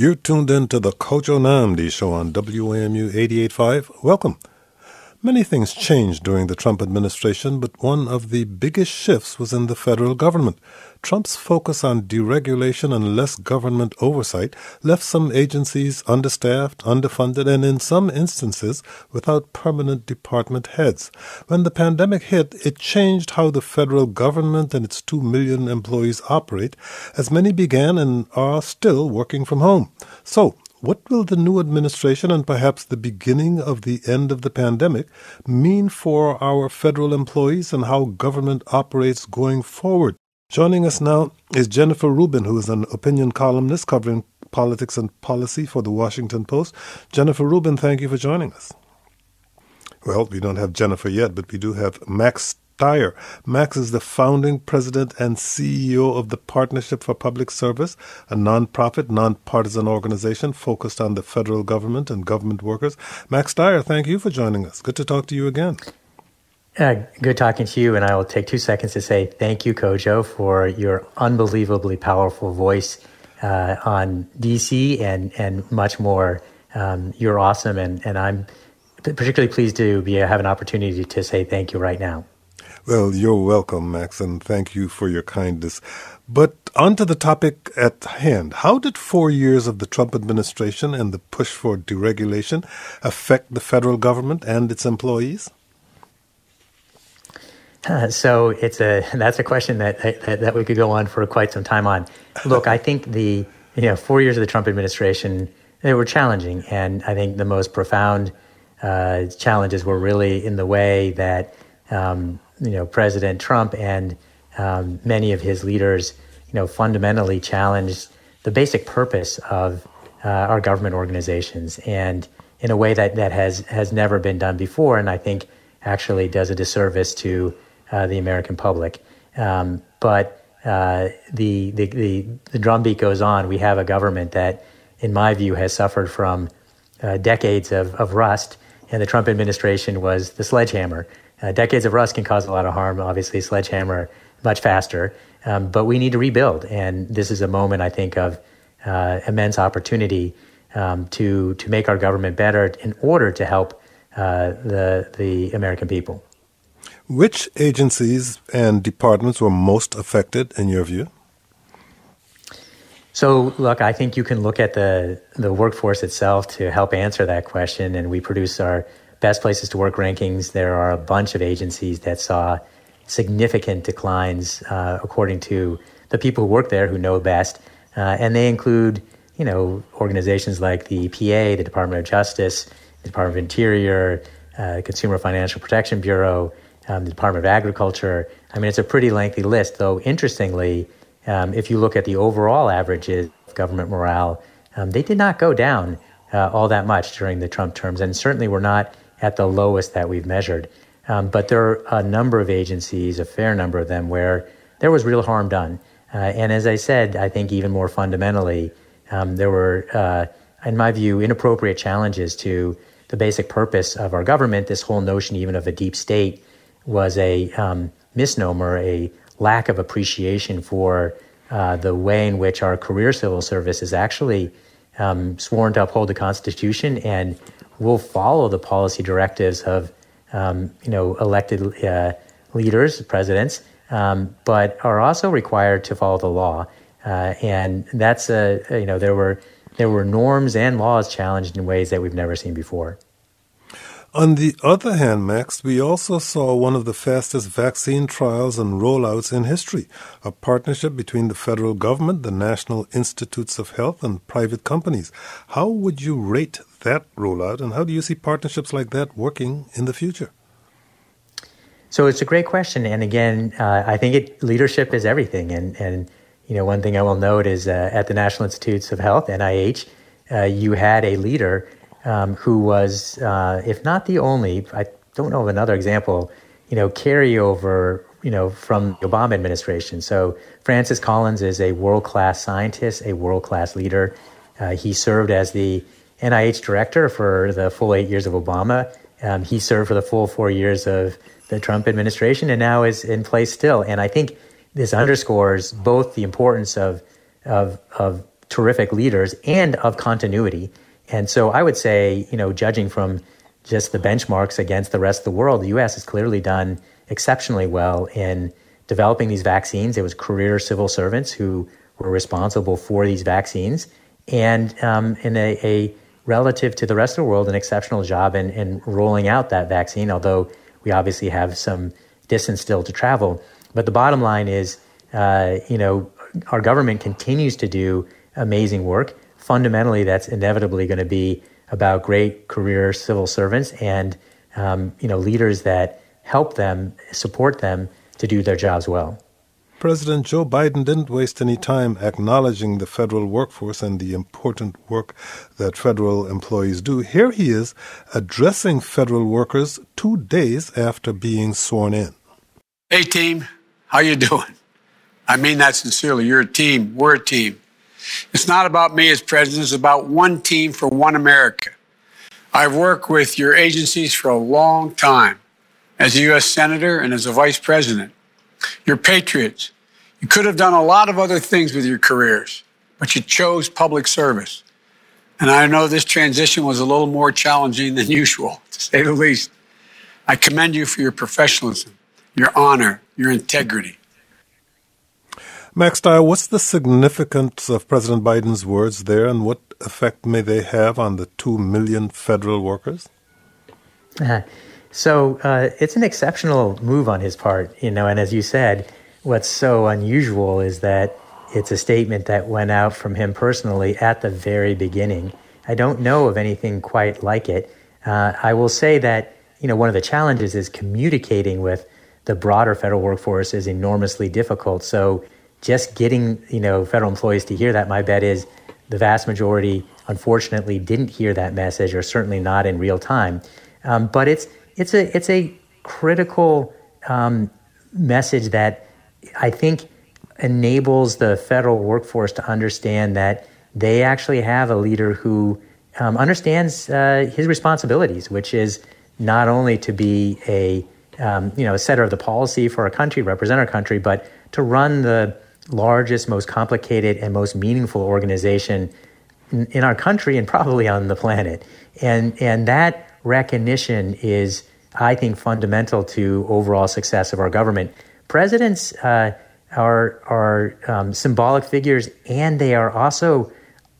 You're tuned in to the Kojo Nnamdi show on WAMU 88.5. Welcome. Many things changed during the Trump administration, but one of the biggest shifts was in the federal government. Trump's focus on deregulation and less government oversight left some agencies understaffed, underfunded, and in some instances without permanent department heads. When the pandemic hit, it changed how the federal government and its two million employees operate, as many began and are still working from home. So, what will the new administration and perhaps the beginning of the end of the pandemic mean for our federal employees and how government operates going forward? Joining us now is Jennifer Rubin, who is an opinion columnist covering politics and policy for the Washington Post. Jennifer Rubin, thank you for joining us. Well, we don't have Jennifer yet, but we do have Max Max is the founding president and CEO of the Partnership for Public Service, a nonprofit, nonpartisan organization focused on the federal government and government workers. Max Stier, thank you for joining us. Good to talk to you again. Uh, good talking to you, and I will take two seconds to say thank you, Kojo, for your unbelievably powerful voice uh, on DC and and much more. Um, you're awesome, and and I'm particularly pleased to be have an opportunity to say thank you right now. Well, you're welcome, Max, and thank you for your kindness. But on to the topic at hand. How did four years of the Trump administration and the push for deregulation affect the federal government and its employees? Uh, so it's a that's a question that, that, that we could go on for quite some time on. Look, I think the you know four years of the Trump administration they were challenging, and I think the most profound uh, challenges were really in the way that um, you know, President Trump and um, many of his leaders, you know, fundamentally challenged the basic purpose of uh, our government organizations, and in a way that that has has never been done before, and I think actually does a disservice to uh, the American public. Um, but uh, the, the the the drumbeat goes on. We have a government that, in my view, has suffered from uh, decades of, of rust, and the Trump administration was the sledgehammer uh, decades of rust can cause a lot of harm. Obviously, sledgehammer much faster, um, but we need to rebuild. And this is a moment, I think, of uh, immense opportunity um, to to make our government better in order to help uh, the the American people. Which agencies and departments were most affected, in your view? So, look, I think you can look at the the workforce itself to help answer that question, and we produce our best places to work rankings, there are a bunch of agencies that saw significant declines uh, according to the people who work there who know best. Uh, and they include, you know, organizations like the EPA, the Department of Justice, the Department of Interior, uh, Consumer Financial Protection Bureau, um, the Department of Agriculture. I mean, it's a pretty lengthy list, though, interestingly, um, if you look at the overall averages of government morale, um, they did not go down uh, all that much during the Trump terms, and certainly were not at the lowest that we've measured. Um, but there are a number of agencies, a fair number of them, where there was real harm done. Uh, and as I said, I think even more fundamentally, um, there were, uh, in my view, inappropriate challenges to the basic purpose of our government. This whole notion, even of a deep state, was a um, misnomer, a lack of appreciation for uh, the way in which our career civil service is actually um, sworn to uphold the Constitution and will follow the policy directives of um, you know elected uh, leaders, presidents, um, but are also required to follow the law. Uh, and that's a you know there were there were norms and laws challenged in ways that we've never seen before. On the other hand, Max, we also saw one of the fastest vaccine trials and rollouts in history, a partnership between the federal government, the National Institutes of Health, and private companies. How would you rate that rollout, and how do you see partnerships like that working in the future? So it's a great question, and again, uh, I think it, leadership is everything. And and you know, one thing I will note is uh, at the National Institutes of Health (NIH), uh, you had a leader um, who was, uh, if not the only, I don't know of another example, you know, carryover, you know, from the Obama administration. So Francis Collins is a world class scientist, a world class leader. Uh, he served as the NIH director for the full eight years of Obama. Um, he served for the full four years of the Trump administration and now is in place still. And I think this underscores both the importance of, of, of terrific leaders and of continuity. And so I would say, you know, judging from just the benchmarks against the rest of the world, the U.S. has clearly done exceptionally well in developing these vaccines. It was career civil servants who were responsible for these vaccines, and um, in a, a, relative to the rest of the world, an exceptional job in, in rolling out that vaccine. Although we obviously have some distance still to travel, but the bottom line is, uh, you know, our government continues to do amazing work. Fundamentally, that's inevitably going to be about great career civil servants and um, you know leaders that help them, support them to do their jobs well. President Joe Biden didn't waste any time acknowledging the federal workforce and the important work that federal employees do. Here he is addressing federal workers two days after being sworn in. Hey team, how you doing? I mean that sincerely. You're a team. We're a team. It's not about me as president, it's about one team for one America. I've worked with your agencies for a long time as a U.S. Senator and as a Vice President. You're patriots. You could have done a lot of other things with your careers, but you chose public service. And I know this transition was a little more challenging than usual, to say the least. I commend you for your professionalism, your honor, your integrity. Max Stier, what's the significance of President Biden's words there, and what effect may they have on the two million federal workers? Uh, so uh, it's an exceptional move on his part, you know. And as you said, what's so unusual is that it's a statement that went out from him personally at the very beginning. I don't know of anything quite like it. Uh, I will say that you know one of the challenges is communicating with the broader federal workforce is enormously difficult. So just getting you know federal employees to hear that, my bet is the vast majority, unfortunately, didn't hear that message, or certainly not in real time. Um, but it's it's a it's a critical um, message that I think enables the federal workforce to understand that they actually have a leader who um, understands uh, his responsibilities, which is not only to be a um, you know a setter of the policy for our country, represent our country, but to run the largest, most complicated, and most meaningful organization in, in our country and probably on the planet. And, and that recognition is, I think, fundamental to overall success of our government. Presidents uh, are, are um, symbolic figures and they are also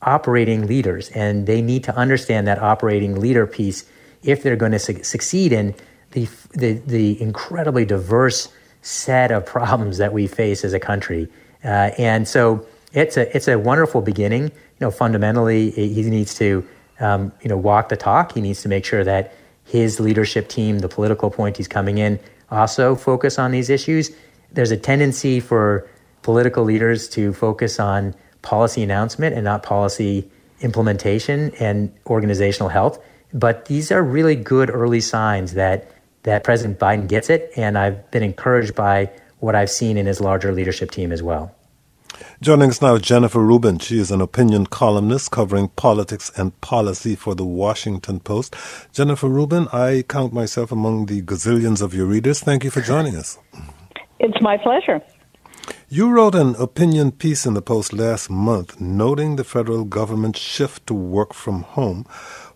operating leaders, and they need to understand that operating leader piece if they're going to su- succeed in the, the, the incredibly diverse set of problems that we face as a country. Uh, and so it's a it's a wonderful beginning. You know, fundamentally, he needs to um, you know walk the talk. He needs to make sure that his leadership team, the political appointees coming in, also focus on these issues. There's a tendency for political leaders to focus on policy announcement and not policy implementation and organizational health. But these are really good early signs that that President Biden gets it, and I've been encouraged by what I've seen in his larger leadership team as well. Joining us now, Jennifer Rubin. She is an opinion columnist covering politics and policy for the Washington Post. Jennifer Rubin, I count myself among the gazillions of your readers. Thank you for joining us. It's my pleasure. You wrote an opinion piece in the Post last month noting the federal government's shift to work from home.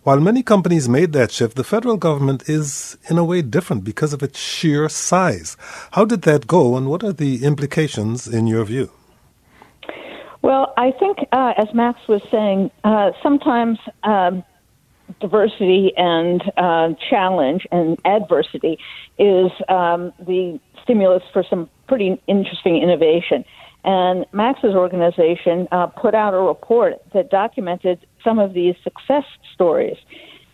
While many companies made that shift, the federal government is in a way different because of its sheer size. How did that go, and what are the implications in your view? Well, I think, uh, as Max was saying, uh, sometimes um, diversity and uh, challenge and adversity is um, the stimulus for some pretty interesting innovation. And Max's organization uh, put out a report that documented some of these success stories.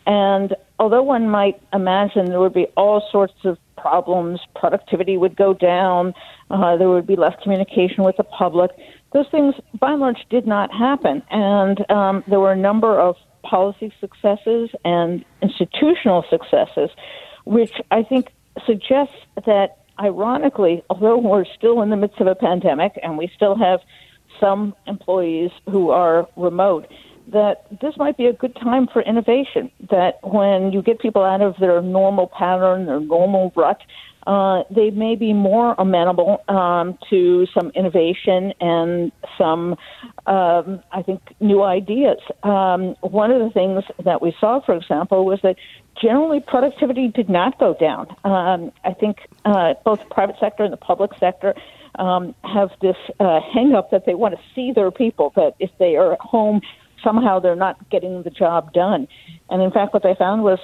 And although one might imagine there would be all sorts of problems, productivity would go down, uh, there would be less communication with the public, those things by and large did not happen. And um, there were a number of policy successes and institutional successes, which I think suggests that ironically, although we're still in the midst of a pandemic and we still have some employees who are remote, that this might be a good time for innovation. That when you get people out of their normal pattern, their normal rut, uh, they may be more amenable um, to some innovation and some, um, I think, new ideas. Um, one of the things that we saw, for example, was that generally productivity did not go down. Um, I think uh, both the private sector and the public sector um, have this uh, hang up that they want to see their people, that if they are at home, somehow they're not getting the job done. And in fact, what they found was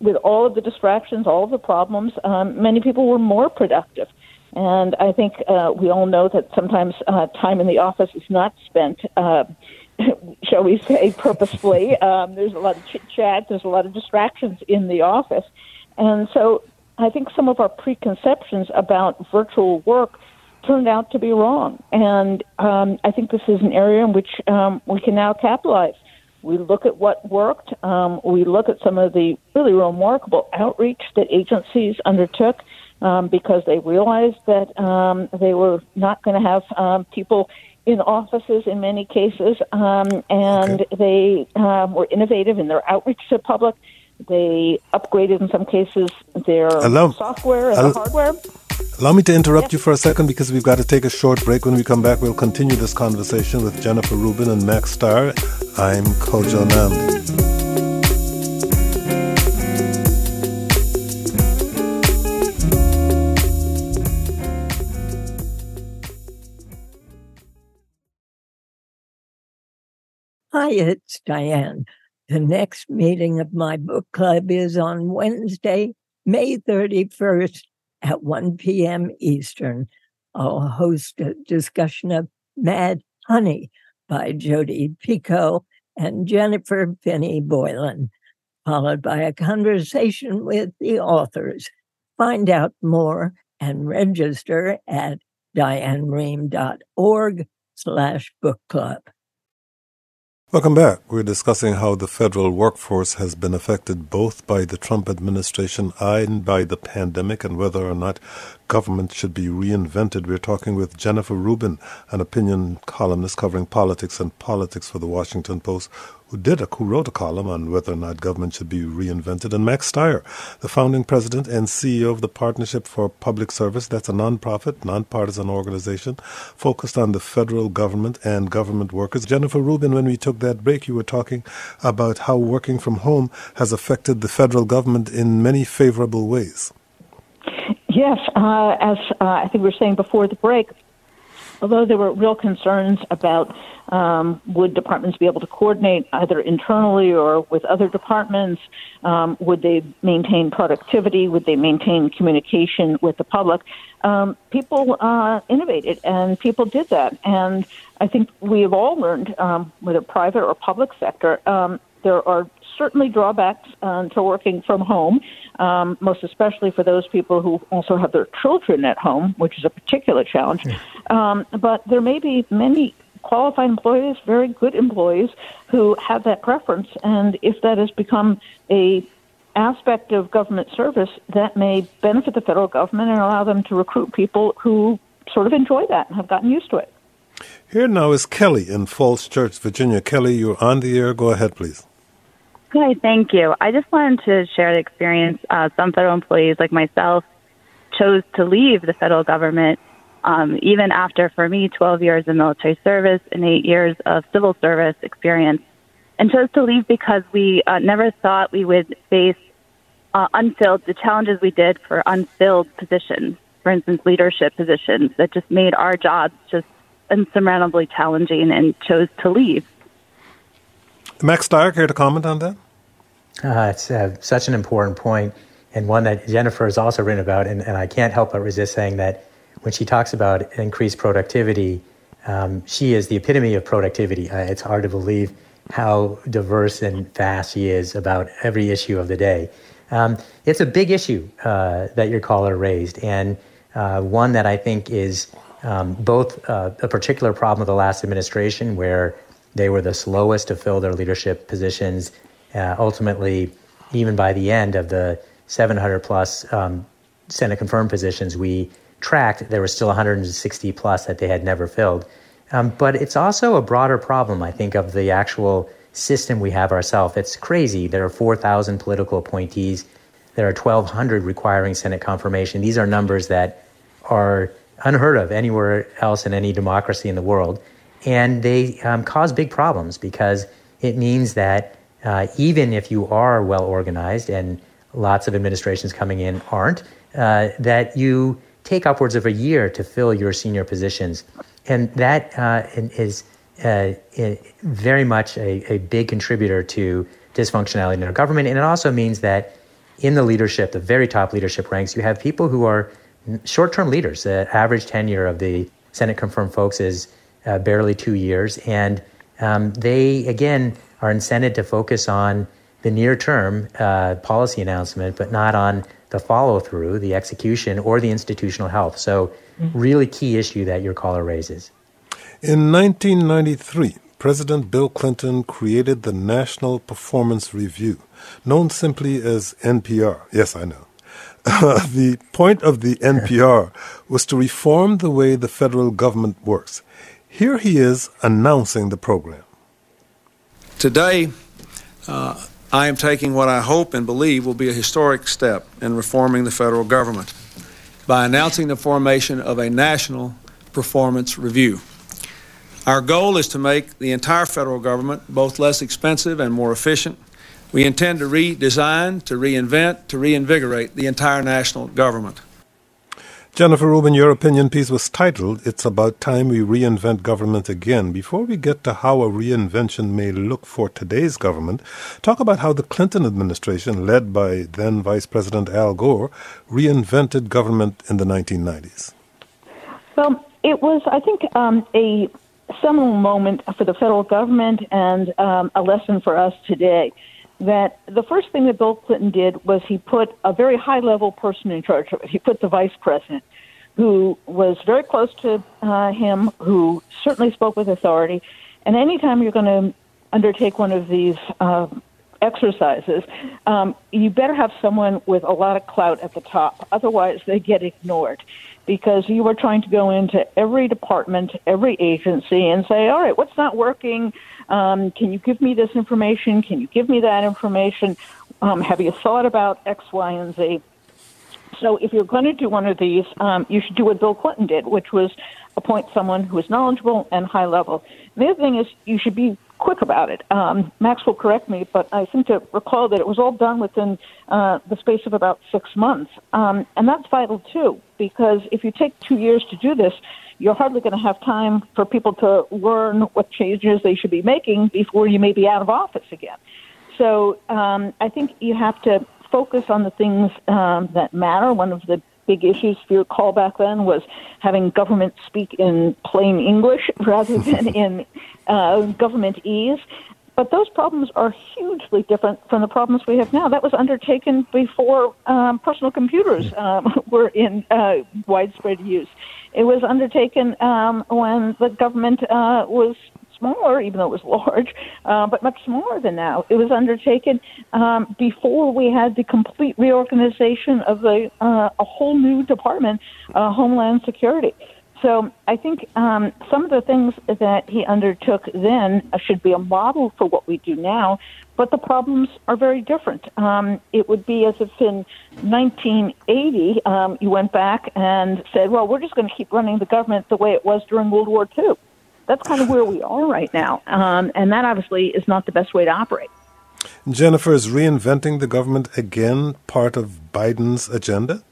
with all of the distractions, all of the problems, um, many people were more productive. And I think uh, we all know that sometimes uh, time in the office is not spent, uh, shall we say, purposefully. Um, there's a lot of chit chat, there's a lot of distractions in the office. And so I think some of our preconceptions about virtual work turned out to be wrong. And um, I think this is an area in which um, we can now capitalize. We look at what worked. Um, we look at some of the really remarkable outreach that agencies undertook um, because they realized that um, they were not going to have um, people in offices in many cases, um, and okay. they um, were innovative in their outreach to the public. They upgraded in some cases their Hello. software and Hello. hardware. Allow me to interrupt you for a second because we've got to take a short break. When we come back, we'll continue this conversation with Jennifer Rubin and Max Stier. I'm Kojo Nam. Hi, it's Diane. The next meeting of my book club is on Wednesday, May 31st at 1 p.m. Eastern. I'll host a discussion of Mad Honey by Jodi Picoult and Jennifer Finney Boylan, followed by a conversation with the authors. Find out more and register at dianerehm.org slash book club. Welcome back. We're discussing how the federal workforce has been affected both by the Trump administration and by the pandemic and whether or not government should be reinvented. We're talking with Jennifer Rubin, an opinion columnist covering politics and politics for the Washington Post, who did a who wrote a column on whether or not government should be reinvented, and Max Stier, the founding president and CEO of the Partnership for Public Service. That's a nonprofit, nonpartisan organization focused on the federal government and government workers. Jennifer Rubin, when we took that break, you were talking about how working from home has affected the federal government in many favorable ways. Yes, uh, as uh, I think we were saying before the break, although there were real concerns about um, would departments be able to coordinate either internally or with other departments, um, would they maintain productivity, would they maintain communication with the public, um, people uh, innovated and people did that. And I think we have all learned, um, whether private or public sector, um, there are certainly drawbacks uh, to working from home um, most especially for those people who also have their children at home, which is a particular challenge. Um, but there may be many qualified employees, very good employees, who have that preference, and if that has become a aspect of government service, that may benefit the federal government and allow them to recruit people who sort of enjoy that and have gotten used to it. Here now is Kelly in Falls Church, Virginia. Kelly, you're on the air. Go ahead, please. Hi, thank you. I just wanted to share the experience. Uh, some federal employees, like myself, chose to leave the federal government, um, even after, for me, 12 years of military service and eight years of civil service experience, and chose to leave because we uh, never thought we would face uh, unfilled the challenges we did for unfilled positions. For instance, leadership positions that just made our jobs just insurmountably challenging, and chose to leave. Max Stark, here to comment on that? Uh, it's uh, such an important point, and one that Jennifer has also written about. And, and I can't help but resist saying that when she talks about increased productivity, um, she is the epitome of productivity. Uh, it's hard to believe how diverse and fast she is about every issue of the day. Um, it's a big issue uh, that your caller raised, and uh, one that I think is um, both uh, a particular problem of the last administration, where they were the slowest to fill their leadership positions. Uh, ultimately, even by the end of the 700 plus um, Senate confirmed positions we tracked, there were still 160 plus that they had never filled. Um, but it's also a broader problem, I think, of the actual system we have ourselves. It's crazy. There are 4,000 political appointees There are 1,200 requiring Senate confirmation. These are numbers that are unheard of anywhere else in any democracy in the world. And they um, cause big problems because it means that uh, even if you are well organized, and lots of administrations coming in aren't, uh, that you take upwards of a year to fill your senior positions. And that uh, is uh, very much a, a big contributor to dysfunctionality in our government. And it also means that in the leadership, the very top leadership ranks, you have people who are short term leaders. The average tenure of the Senate confirmed folks is uh, barely two years. And um, they, again, are incented to focus on the near term uh, policy announcement, but not on the follow through, the execution, or the institutional health. So, mm-hmm. really key issue that your caller raises. In 1993, President Bill Clinton created the National Performance Review, known simply as NPR. Yes, I know. Uh, the point of the NPR was to reform the way the federal government works. Here he is announcing the program. Today, uh, I am taking what I hope and believe will be a historic step in reforming the federal government by announcing the formation of a national performance review. Our goal is to make the entire federal government both less expensive and more efficient. We intend to redesign, to reinvent, to reinvigorate the entire national government. Jennifer Rubin, your opinion piece was titled It's About Time We Reinvent Government Again. Before we get to how a reinvention may look for today's government, talk about how the Clinton administration, led by then Vice President Al Gore, reinvented government in the 1990s. Well, it was, I think, um, a seminal moment for the federal government and um, a lesson for us today that the first thing that Bill Clinton did was he put a very high level person in charge of it. He put the vice president, who was very close to uh, him, who certainly spoke with authority. And anytime you're going to undertake one of these uh, exercises, um, you better have someone with a lot of clout at the top. Otherwise, they get ignored because you are trying to go into every department, every agency, and say, all right, what's not working? Um, can you give me this information? Can you give me that information? Um, have you thought about X, Y, and Z? So if you're going to do one of these, um, you should do what Bill Clinton did, which was appoint someone who is knowledgeable and high level. The other thing is you should be quick about it. Um, Max will correct me, but I seem to recall that it was all done within uh, the space of about six months. Um, and that's vital too, because if you take two years to do this, you're hardly going to have time for people to learn what changes they should be making before you may be out of office again. So um, I think you have to focus on the things um, that matter. One of the big issues, if you recall back then, was having government speak in plain English rather than in uh, government ease. But those problems are hugely different from the problems we have now. That was undertaken before um, personal computers um, were in uh, widespread use. It was undertaken um, when the government uh, was smaller, even though it was large, uh, but much smaller than now. It was undertaken um, before we had the complete reorganization of the, uh, a whole new department, uh, Homeland Security. So I think um, some of the things that he undertook then should be a model for what we do now, but the problems are very different. Um, it would be as if in 1980 um, you went back and said, well, we're just going to keep running the government the way it was during World War II. That's kind of where we are right now, um, and that obviously is not the best way to operate. Jennifer, is reinventing the government again part of Biden's agenda?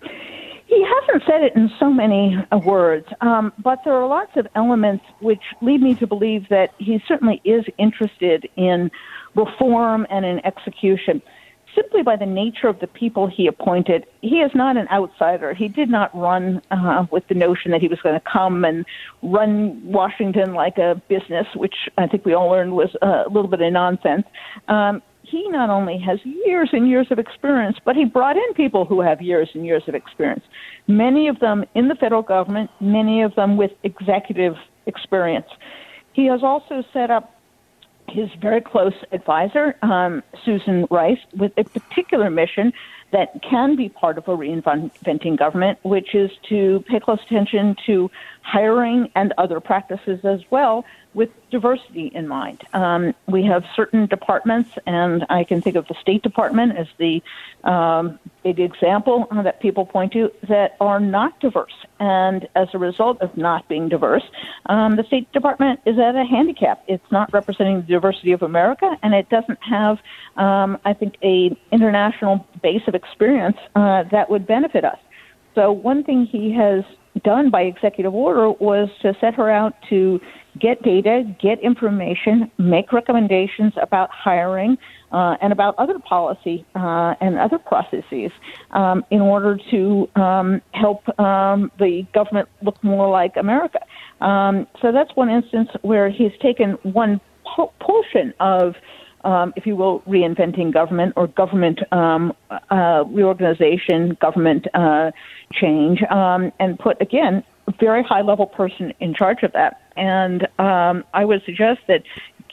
He hasn't said it in so many uh, words, um, but there are lots of elements which lead me to believe that he certainly is interested in reform and in execution. Simply by the nature of the people he appointed, he is not an outsider. He did not run uh, with the notion that he was going to come and run Washington like a business, which I think we all learned was uh, a little bit of nonsense. Um, he not only has years and years of experience, but he brought in people who have years and years of experience. Many of them in the federal government, many of them with executive experience. He has also set up his very close advisor, um, Susan Rice, with a particular mission that can be part of a reinventing government, which is to pay close attention to hiring and other practices as well with diversity in mind. Um, we have certain departments, and I can think of the State Department as the um, big example that people point to, that are not diverse. And as a result of not being diverse, um, the State Department is at a handicap. It's not representing the diversity of America, and it doesn't have, um, I think, a international base of experience uh, that would benefit us. So one thing he has done by executive order was to set her out to get data, get information, make recommendations about hiring uh, and about other policy uh, and other processes um, in order to um, help um, the government look more like America. Um, so that's one instance where he's taken one po- portion of um, if you will, reinventing government or government um, uh, reorganization, government uh, change, um, and put again a very high level person in charge of that. And um, I would suggest that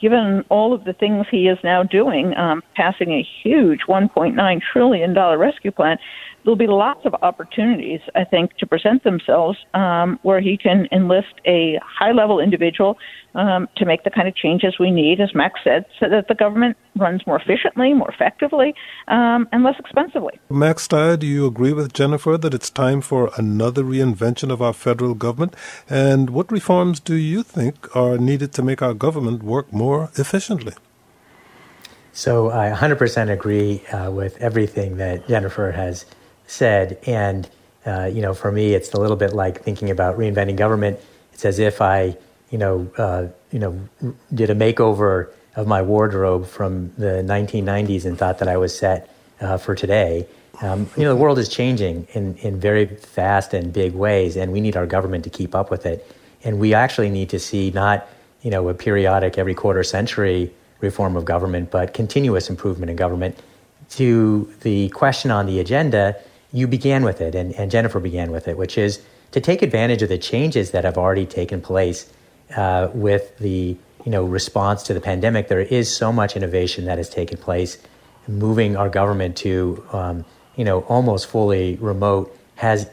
given all of the things he is now doing, um, passing a huge $1.9 trillion rescue plan, there'll be lots of opportunities, I think, to present themselves um, where he can enlist a high level individual um, to make the kind of changes we need, as Max said, so that the government runs more efficiently, more effectively, um, and less expensively. Max Stier, do you agree with Jennifer that it's time for another reinvention of our federal government? And what reforms do you think are needed to make our government work more efficiently? So I 100% agree uh, with everything that Jennifer has said. And, uh, you know, for me, it's a little bit like thinking about reinventing government. It's as if I, you know, uh, you know, did a makeover of my wardrobe from the 1990s and thought that I was set uh, for today. Um, you know, the world is changing in, in very fast and big ways, and we need our government to keep up with it. And we actually need to see not, you know, a periodic every quarter century reform of government, but continuous improvement in government. To the question on the agenda, you began with it, and, and Jennifer began with it, which is to take advantage of the changes that have already taken place uh, with the you know response to the pandemic. There is so much innovation that has taken place, moving our government to um, you know almost fully remote has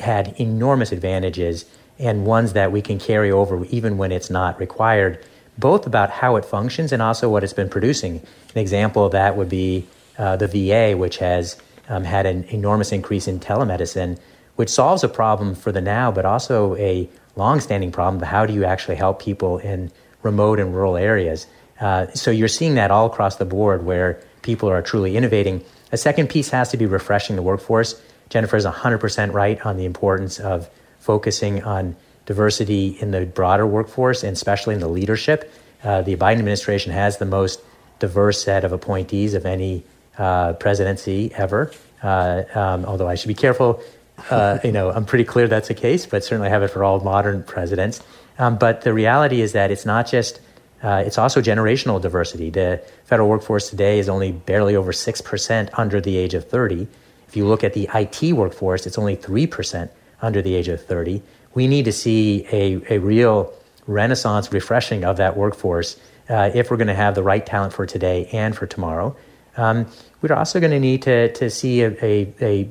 had enormous advantages and ones that we can carry over even when it's not required. Both about how it functions and also what it's been producing. An example of that would be uh, the VA, which has um, had an enormous increase in telemedicine, which solves a problem for the now, but also a long-standing problem of how do you actually help people in remote and rural areas. Uh, so you're seeing that all across the board where people are truly innovating. A second piece has to be refreshing the workforce. Jennifer is 100% right on the importance of focusing on diversity in the broader workforce and especially in the leadership. Uh, the Biden administration has the most diverse set of appointees of any presidency ever. Uh, um, although I should be careful, uh, you know, I'm pretty clear that's the case, but certainly have it for all modern presidents. Um, but the reality is that it's not just uh, it's also generational diversity. The federal workforce today is only barely over 6% under the age of 30. If you look at the IT workforce, it's only 3% under the age of 30. We need to see a, a real renaissance refreshing of that workforce uh, if we're going to have the right talent for today and for tomorrow. Um, we're also going to need to, to see a, a, a,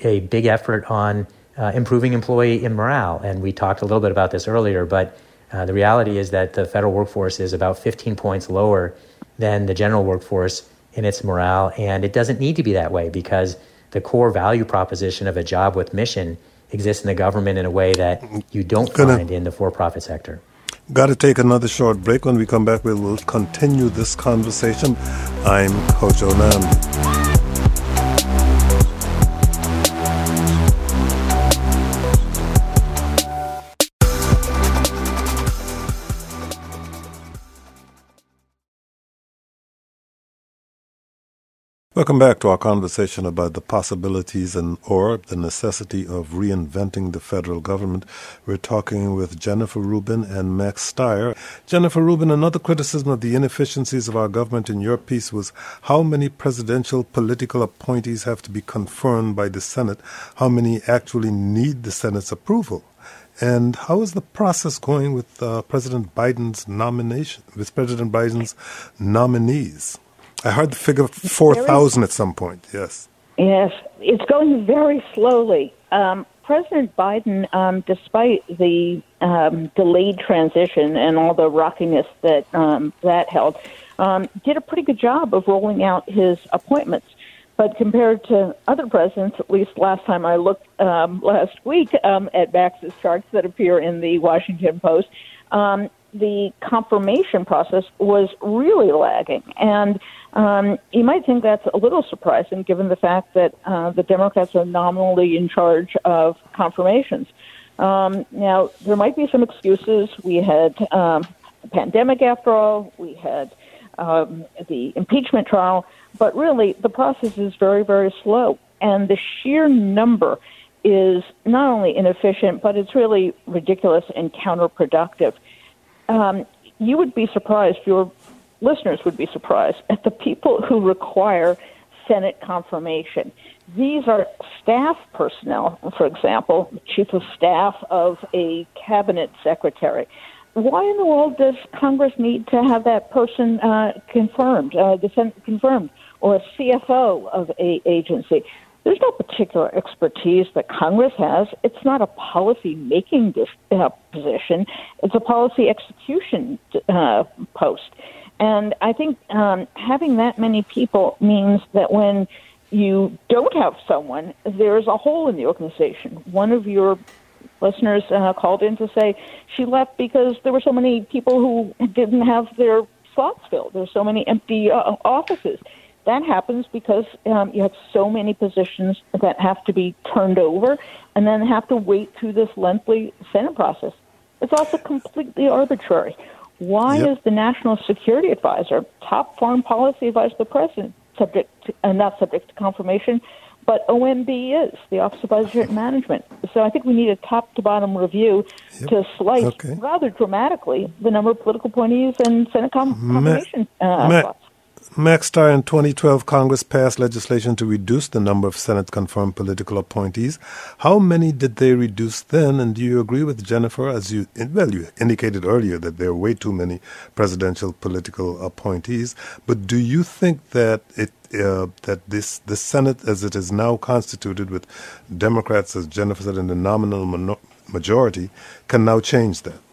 a big effort on uh, improving employee morale. And we talked a little bit about this earlier, but uh, the reality is that the federal workforce is about 15 points lower than the general workforce in its morale. And it doesn't need to be that way because the core value proposition of a job with mission exists in the government in a way that you don't find in the for profit sector. Got to take another short break. When we come back, we will continue this conversation. I'm Kojo Nnamdi. Welcome back to our conversation about the possibilities and or the necessity of reinventing the federal government. We're talking with Jennifer Rubin and Max Stier. Jennifer Rubin, another criticism of the inefficiencies of our government in your piece was how many presidential political appointees have to be confirmed by the Senate, how many actually need the Senate's approval. And how is the process going with uh, President Biden's nomination, with President Biden's nominees? I heard the figure 4,000 at some point, yes. Yes, it's going very slowly. Um, President Biden, um, despite the um, delayed transition and all the rockiness that um, that held, um, did a pretty good job of rolling out his appointments. But compared to other presidents, at least last time I looked um, last week um, at Max's charts that appear in the Washington Post, um, the confirmation process was really lagging. And um, you might think that's a little surprising given the fact that uh, the Democrats are nominally in charge of confirmations. Um, now, there might be some excuses. We had um, a pandemic after all, we had um, the impeachment trial, but really the process is very, very slow. And the sheer number is not only inefficient, but it's really ridiculous and counterproductive um, you would be surprised, your listeners would be surprised at the people who require Senate confirmation. These are staff personnel, for example, chief of staff of a cabinet secretary. Why in the world does Congress need to have that person uh, confirmed, uh, the Senate confirmed, or a CFO of a agency? There's no particular expertise that Congress has. It's not a policy making uh, position, it's a policy execution uh, post. And I think um, having that many people means that when you don't have someone, there's a hole in the organization. One of your listeners uh, called in to say she left because there were so many people who didn't have their slots filled. There's so many empty uh, offices. That happens because um, you have so many positions that have to be turned over and then have to wait through this lengthy Senate process. It's also completely arbitrary. Why yep. is the National Security Advisor, top foreign policy advisor to the president, subject to, uh, not subject to confirmation, but OMB is the Office of Budget Management. So I think we need a top to bottom review yep. to slice okay. rather dramatically the number of political appointees and Senate confirmation uh, Max Stier in 2012, Congress passed legislation to reduce the number of Senate confirmed political appointees. How many did they reduce then? And do you agree with Jennifer, as you, well, you indicated earlier that there are way too many presidential political appointees. But do you think that it, uh, that this, the Senate, as it is now constituted with Democrats, as Jennifer said, in the nominal majority, can now change that?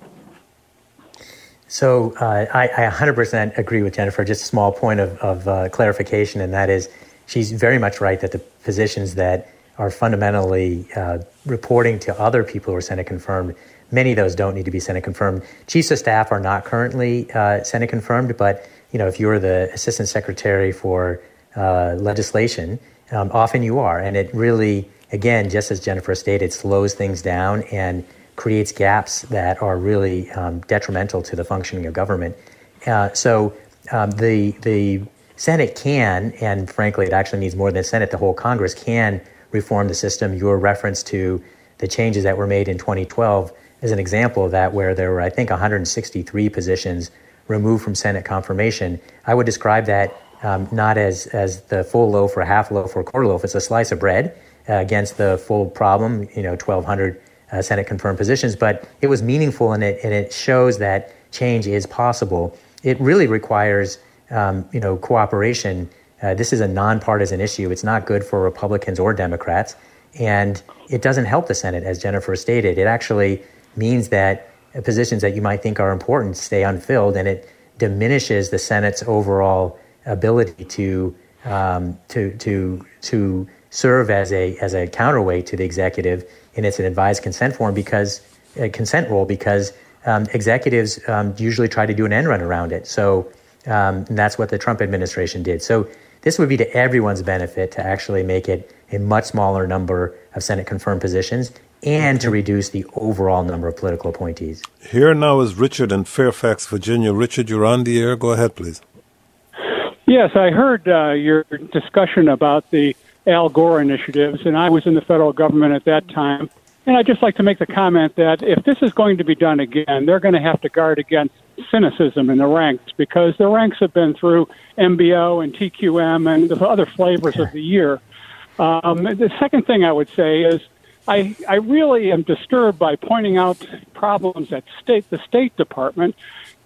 So uh, I, I, 100% agree with Jennifer. Just a small point of, of uh, clarification, and that is she's very much right that the positions that are fundamentally uh, reporting to other people who are Senate confirmed, many of those don't need to be Senate confirmed. Chiefs of staff are not currently uh, Senate confirmed, but you know if you're the assistant secretary for uh, legislation, um, often you are, and it really, again, just as Jennifer stated, slows things down and creates gaps that are really um, detrimental to the functioning of government. Uh, so um, the the Senate can, and frankly, it actually needs more than the Senate. The whole Congress can reform the system. Your reference to the changes that were made in 2012 is an example of that, where there were, I think, 163 positions removed from Senate confirmation. I would describe that um, not as as the full loaf or half loaf or quarter loaf. It's a slice of bread uh, against the full problem. You know, 1,200 uh, Senate confirmed positions, but it was meaningful and it, and it shows that change is possible. It really requires, um, you know, cooperation. Uh, this is a nonpartisan issue. It's not good for Republicans or Democrats, and it doesn't help the Senate, as Jennifer stated. It actually means that positions that you might think are important stay unfilled, and it diminishes the Senate's overall ability to um, to to to serve as a as a counterweight to the executive in its an advised consent form because a consent role because um, executives um, usually try to do an end run around it. So um, that's what the Trump administration did. So this would be to everyone's benefit to actually make it a much smaller number of Senate confirmed positions and to reduce the overall number of political appointees. Here now is Richard in Fairfax, Virginia. Richard, you're on the air. Go ahead, please. Yes, I heard uh, your discussion about the Al Gore initiatives, and I was in the federal government at that time. And I'd just like to make the comment that if this is going to be done again, they're going to have to guard against cynicism in the ranks because the ranks have been through MBO and TQM and the other flavors of the year. Um, the second thing I would say is I, I really am disturbed by pointing out problems at state the State Department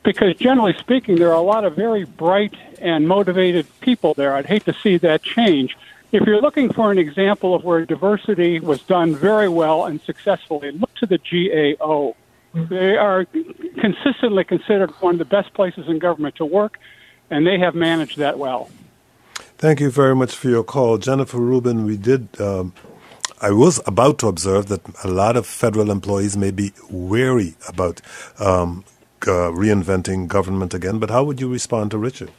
because generally speaking, there are a lot of very bright and motivated people there. I'd hate to see that change if you're looking for an example of where diversity was done very well and successfully, look to the GAO. They are consistently considered one of the best places in government to work, and they have managed that well. Thank you very much for your call. Jennifer Rubin, we did. Um, I was about to observe that a lot of federal employees may be wary about um, uh, reinventing government again, but how would you respond to Richard?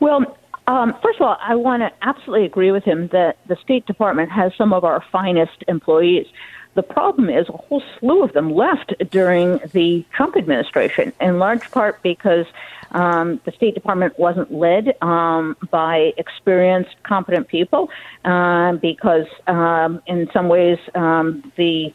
Well, um, first of all, I want to absolutely agree with him that the State Department has some of our finest employees. The problem is a whole slew of them left during the Trump administration, in large part because um, the State Department wasn't led um, by experienced, competent people, uh, because um, in some ways um, the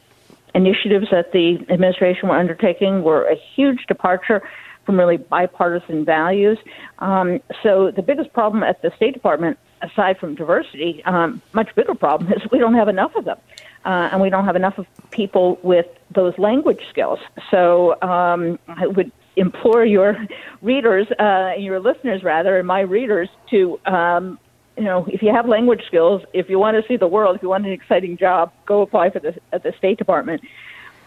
initiatives that the administration were undertaking were a huge departure from really bipartisan values. Um, so the biggest problem at the State Department, aside from diversity, um, much bigger problem is we don't have enough of them. Uh, and we don't have enough of people with those language skills. So um, I would implore your readers, uh, your listeners rather, and my readers to, um, you know, if you have language skills, if you want to see the world, if you want an exciting job, go apply for the at the State Department.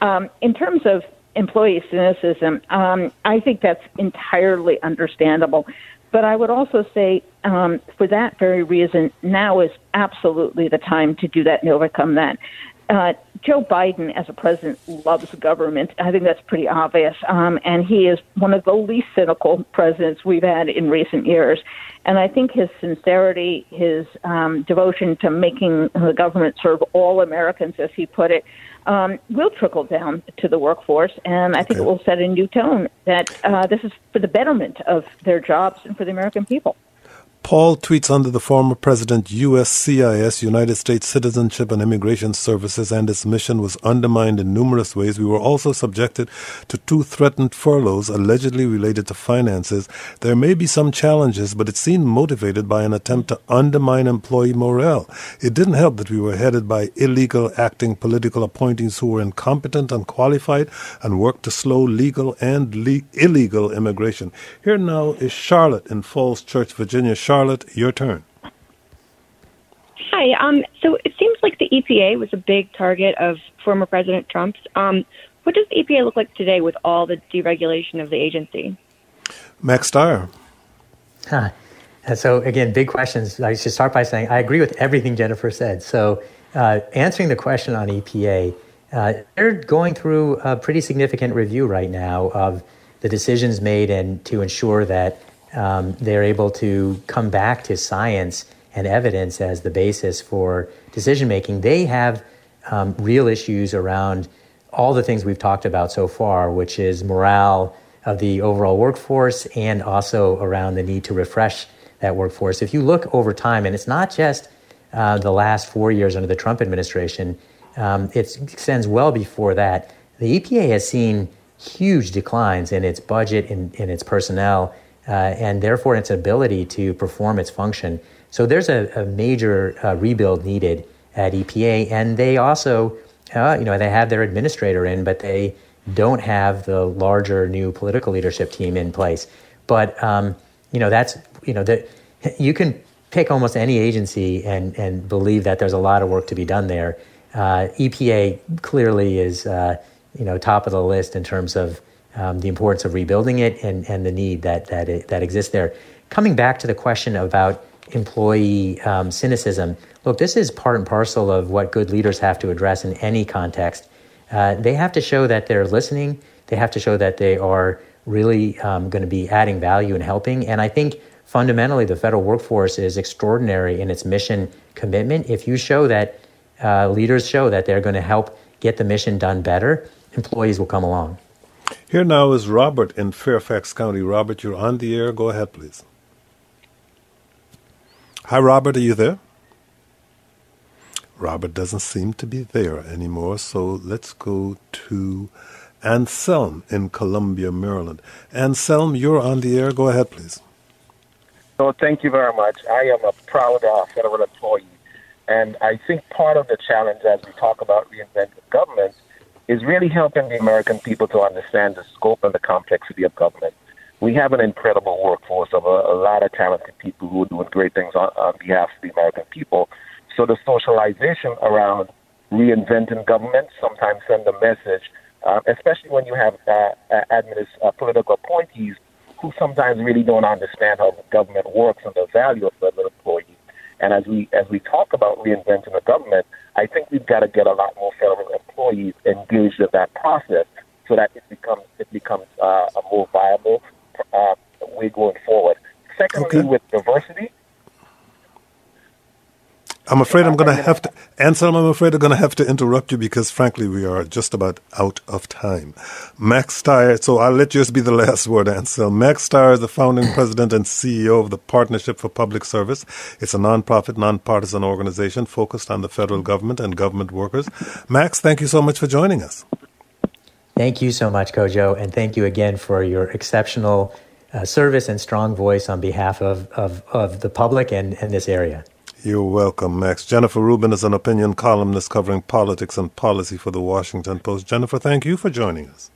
Um, in terms of employee cynicism. Um, I think that's entirely understandable. But I would also say, um, for that very reason, now is absolutely the time to do that and overcome that. Uh, Joe Biden, as a president, loves government. I think that's pretty obvious. Um, and he is one of the least cynical presidents we've had in recent years. And I think his sincerity, his um, devotion to making the government serve all Americans, as he put it, um, will trickle down to the workforce, and I think okay. it will set a new tone that uh, this is for the betterment of their jobs and for the American people. Paul tweets under the former president USCIS, United States Citizenship and Immigration Services, and its mission was undermined in numerous ways. We were also subjected to two threatened furloughs allegedly related to finances. There may be some challenges, but it seemed motivated by an attempt to undermine employee morale. It didn't help that we were headed by illegal acting political appointees who were incompetent, and unqualified, and worked to slow legal and le- illegal immigration. Here now is Charlotte in Falls Church, Virginia. Charlotte Charlotte, your turn. Hi. Um, so it seems like the EPA was a big target of former President Trump's. Um, what does the EPA look like today with all the deregulation of the agency? Max Stier. Huh. So again, big questions. I should start by saying I agree with everything Jennifer said. So uh, answering the question on EPA, uh, they're going through a pretty significant review right now of the decisions made and to ensure that um, they're able to come back to science and evidence as the basis for decision making. They have um, real issues around all the things we've talked about so far, which is morale of the overall workforce and also around the need to refresh that workforce. If you look over time, and it's not just uh, the last four years under the Trump administration, um, it extends well before that. The EPA has seen huge declines in its budget and in, in its personnel uh, and therefore its ability to perform its function. So there's a, a major uh, rebuild needed at EPA, and they also, uh, you know, they have their administrator in, but they don't have the larger new political leadership team in place. But um, you know, that's you know that you can pick almost any agency and and believe that there's a lot of work to be done there. Uh, EPA clearly is uh, you know top of the list in terms of um, the importance of rebuilding it and, and the need that, that, it, that exists there. Coming back to the question about employee um, cynicism, look, this is part and parcel of what good leaders have to address in any context. Uh, they have to show that they're listening, they have to show that they are really um, going to be adding value and helping. And I think fundamentally, the federal workforce is extraordinary in its mission commitment. If you show that uh, leaders show that they're going to help get the mission done better, employees will come along. Here now is Robert in Fairfax County. Robert, you're on the air. Go ahead, please. Hi, Robert. Are you there? Robert doesn't seem to be there anymore, so let's go to Anselm in Columbia, Maryland. Anselm, you're on the air. Go ahead, please. So, thank you very much. I am a proud uh, federal employee, and I think part of the challenge as we talk about reinventing government is really helping the American people to understand the scope and the complexity of government. we have an incredible workforce of a, a lot of talented people who are doing great things on, on behalf of the American people. So the socialization around reinventing government sometimes send a message, uh, especially when you have uh, administ- uh, political appointees who sometimes really don't understand how government works and the value of federal employees. And as we as we talk about reinventing the government, I think we've got to get a lot more federal employees engaged in that process so that it becomes it becomes uh, a more viable uh, way going forward. Secondly, okay. with diversity, I'm afraid I'm going to have to, Anselm, I'm afraid I'm going to have to interrupt you because, frankly, we are just about out of time. Max Stier, so I'll let yours be the last word, Anselm. Max Stier is the founding president and CEO of the Partnership for Public Service. It's a nonprofit, nonpartisan organization focused on the federal government and government workers. Max, thank you so much for joining us. Thank you so much, Kojo, and thank you again for your exceptional uh, service and strong voice on behalf of, of, of the public and, and this area. You're welcome, Max. Jennifer Rubin is an opinion columnist covering politics and policy for the Washington Post. Jennifer, thank you for joining us.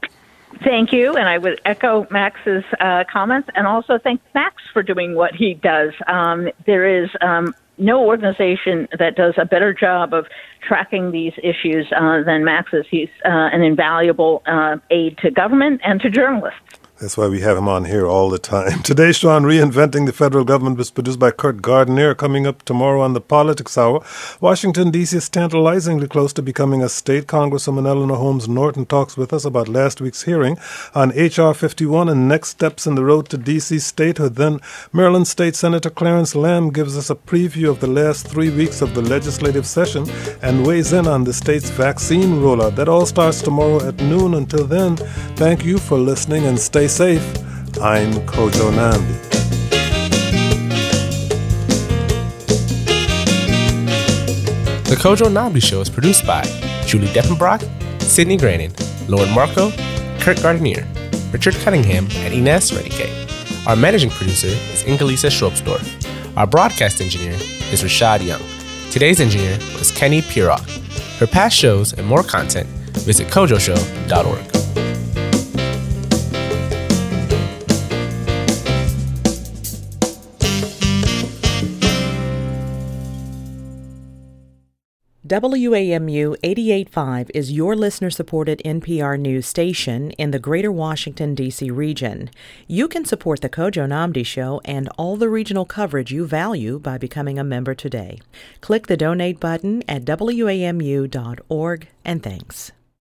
Thank you, and I would echo Max's uh, comments, and also thank Max for doing what he does. Um, there is um, no organization that does a better job of tracking these issues uh, than Max's. He's uh, an invaluable uh, aid to government and to journalists. That's why we have him on here all the time. Today's show on reinventing the federal government was produced by Kurt Gardinier. Coming up tomorrow on the Politics Hour, Washington, D.C. is tantalizingly close to becoming a state. Congresswoman Eleanor Holmes Norton talks with us about last week's hearing on H.R. 51 and next steps in the road to D.C. statehood. Then Maryland State Senator Clarence Lam gives us a preview of the last three weeks of the legislative session and weighs in on the state's vaccine rollout. That all starts tomorrow at noon. Until then, thank you for listening and stay safe. I'm Kojo Nnamdi. The Kojo Nnamdi Show is produced by Julie Depenbrock, Cydney Grannan, Lauren Markoe, Kurt Gardinier, Richard Cunningham, and Ines Redike. Our managing producer is Ingalisa Schrobsdorff. Our broadcast engineer is Rashad Young. Today's engineer was Kenny Pirock. For past shows and more content, visit kojoshow.org. WAMU 885 is your listener supported NPR news station in the greater Washington, D.C. region. You can support The Kojo Nnamdi Show and all the regional coverage you value by becoming a member today. Click the donate button at WAMU.org and thanks.